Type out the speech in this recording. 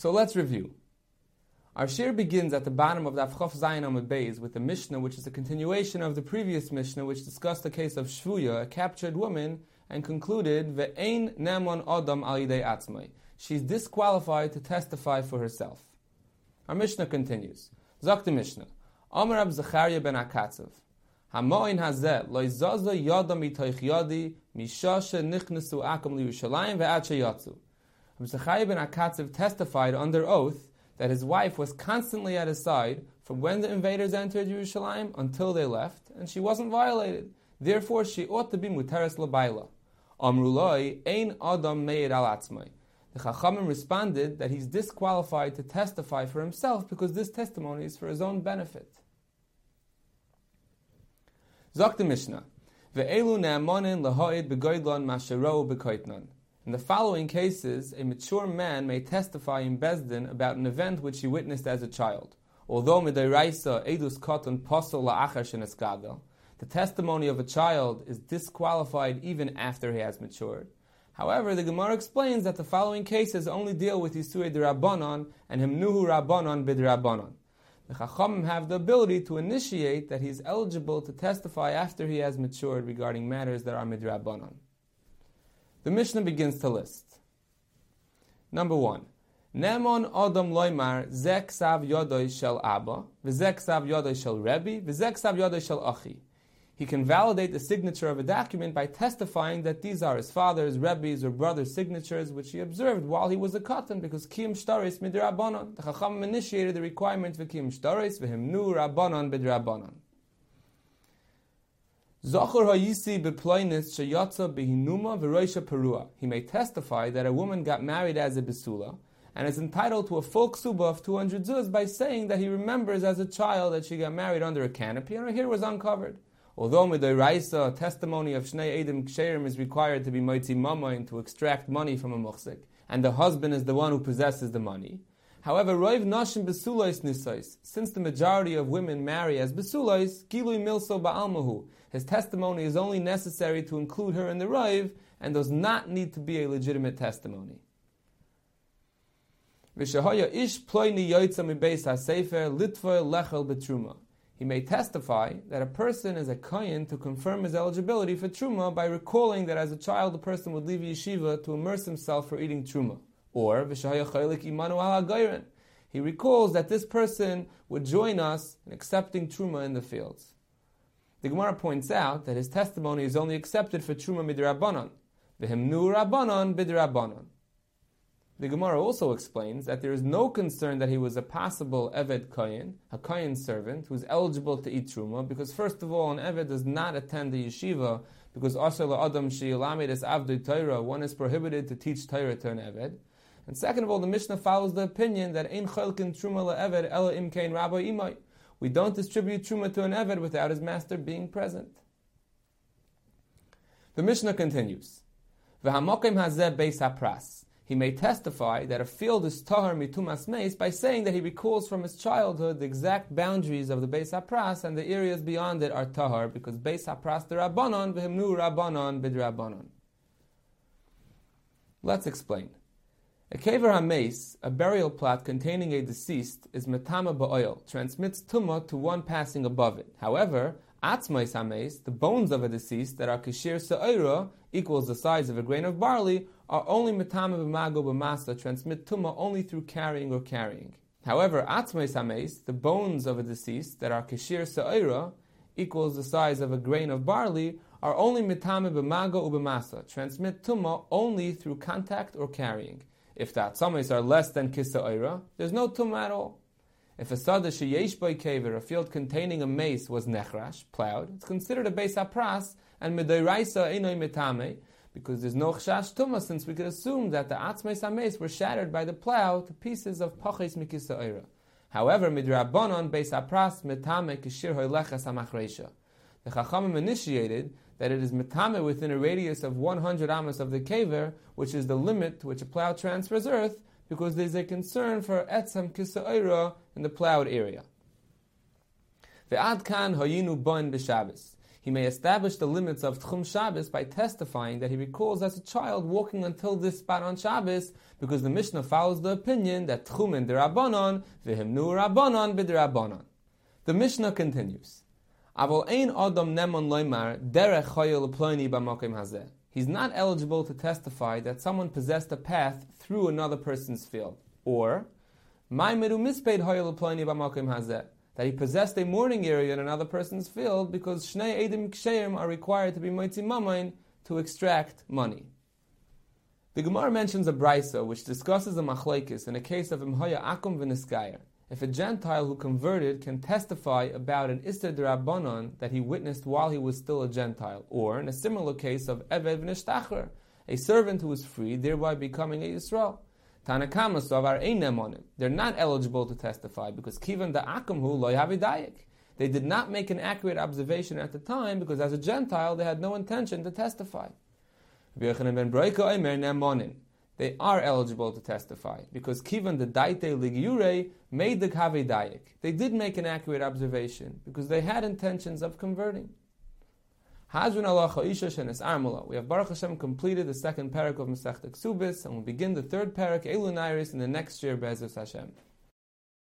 So let's review. Our shiur begins at the bottom of the Avchof Zayin Amud Beis with the Mishnah, which is a continuation of the previous Mishnah, which discussed the case of Shvuya, a captured woman, and concluded ve'ein nemon adam al atzmai. She's disqualified to testify for herself. Our Mishnah continues. Zok the Mishnah. Amar Rab Zechariah ben Akatzev. Hamoin hazeh lo izaza yada mitoich yadi mishasha nichnesu akam ve'at sheyatzu. Zechariah ben Akatzev testified under oath that his wife was constantly at his side from when the invaders entered Jerusalem until they left, and she wasn't violated. Therefore, she ought to be muteres labaila. Amruloi ein adam meir alatzmai. The Chachamim responded that he's disqualified to testify for himself because this testimony is for his own benefit. Zok the Mishnah. Ve'elu ne'amonin lahoid begoidlon masherou bekoitnon. In the following cases, a mature man may testify in Besdin about an event which he witnessed as a child. Although midairaisa edus koton posel la'achar shenesgadel, the testimony of a child is disqualified even after he has matured. However, the Gemara explains that the following cases only deal with Yisui Rabbanon and Himnuhu Rabbanon Bidrabanon. The Chachamim have the ability to initiate that he is eligible to testify after he has matured regarding matters that are Midrabanon. The Mishnah begins to list. Number one. Nemon Adam Loimar Zek Sav Shel Abba, Vizek Sav Shel Rebbe, Vizek Sav Shel Achi. He can validate the signature of a document by testifying that these are his father's, Rebbe's, or brother's signatures, which he observed while he was a katan, because Kiyim Shtaris Midrabanon. The Chacham initiated the requirement for Kiyim Shtaris, Vihimnu Rabbanon Bidrabanon. Zachor hayisi beploinis sheyatza behinuma v'roisha perua. He may testify that a woman got married as a besula and is entitled to a full ksuba of 200 zuz by saying that he remembers as a child that she got married under a canopy and her hair was uncovered. Although midoraisa, testimony of shnei edim ksherim is required to be moitzi mamayin to extract money from a muchzik, and the husband is the one who possesses the money. However, roiv nashim besulois nisais, since the majority of women marry as besulois, gilui milso ba'almahu, his testimony is only necessary to include her in the roiv, and does not need to be a legitimate testimony. Ish lechel betruma. He may testify that a person is a kohen to confirm his eligibility for truma by recalling that as a child the person would leave yeshiva to immerse himself for eating truma. Or he recalls that this person would join us in accepting truma in the fields. The Gemara points out that his testimony is only accepted for truma midrabanan. V'himnu rabbanon bidrabanan. The Gemara also explains that there is no concern that he was a possible Eved Kohen, a Kohen servant, who is eligible to eat Truma, because first of all, an Eved does not attend the yeshiva, because Asher Adam Shiilamid is Avdu Torah, one is prohibited to teach Torah to an Eved. And second of all, the Mishnah follows the opinion that Ein Chalkin Truma LeEved Ela Imkein Rabbi Imai. We don't distribute Truma to an Eved without his master being present. The Mishnah continues. V'hamokim hazeh beis hapras he may testify that a field is tahar mitumas meis by saying that he recalls from his childhood the exact boundaries of the Beis Hapras and the areas beyond it are tahar because Beis Hapras the Rabbanon v'himnu Rabbanon bid Let's explain. A kever hameis, a burial plot containing a deceased, is metama ba'oil, transmits tumah to one passing above it. However, atzmais hameis, the bones of a deceased that are kishir sa'ira, equals the size of a grain of barley, are only metame b'mago b'masa, transmit tuma only through carrying or carrying. However, atzmei sameis, the bones of a deceased that are kishir sa'ira, equals the size of a grain of barley, are only mitame b'mago ub'masa, transmit tuma only through contact or carrying. If the atzames are less than kisa'ira, there's no tuma at all. If a sada sheyesh by kaver, a field containing a meis, was nechrash, plowed, it's considered a beis apras, and midairaisa enoi mitame, because there's no chash tuma, since we could assume that the atzmei sameis were shattered by the plow to pieces of pachis mikisa oira. However, midrabanon beis apras metame kishir hoylechas amachreisha. The Chachamim initiated that it is metame within a radius of 100 amos of the kaver, which is the limit to which a plow transfers earth, because there's a concern for etzam kisa in the plowed area. The adkan hoyinu bon b'Shabbos. he may establish the limits of Tchum Shabbos by testifying that he recalls as a child walking until this spot on Shabbos, because the Mishnah follows the opinion that Tchumin derabanan v'himnu rabbanon b'derabanan. The Mishnah continues. He's not eligible to testify that someone possessed a path through another person's field. Or, that he possessed a mourning area in another person's field because Shnei Edim Ksheim are required to be Moitzi Mamain to extract money. The Gemara mentions a brisa which discusses a machlekes in a case of Imhoya Akum v'Niskayer. If a Gentile who converted can testify about an Ister Rabbanon that he witnessed while he was still a Gentile, or in a similar case of Eved v'Nishtacher, a servant who was freed, thereby becoming a Yisrael. Tanakama Savar Einemonim. They're not eligible to testify because Kivan da Akamhu loy havidayik. They did not make an accurate observation at the time because as a Gentile they had no intention to testify. They are eligible to testify because Kivan the Daite Ligyure made the Kavidayik. They did make an accurate observation because they had intentions of converting. We have Baruch Hashem completed the second parak of Masech Ksubis, and we'll begin the third parak Elun Iris in the next year Be'ezus Hashem.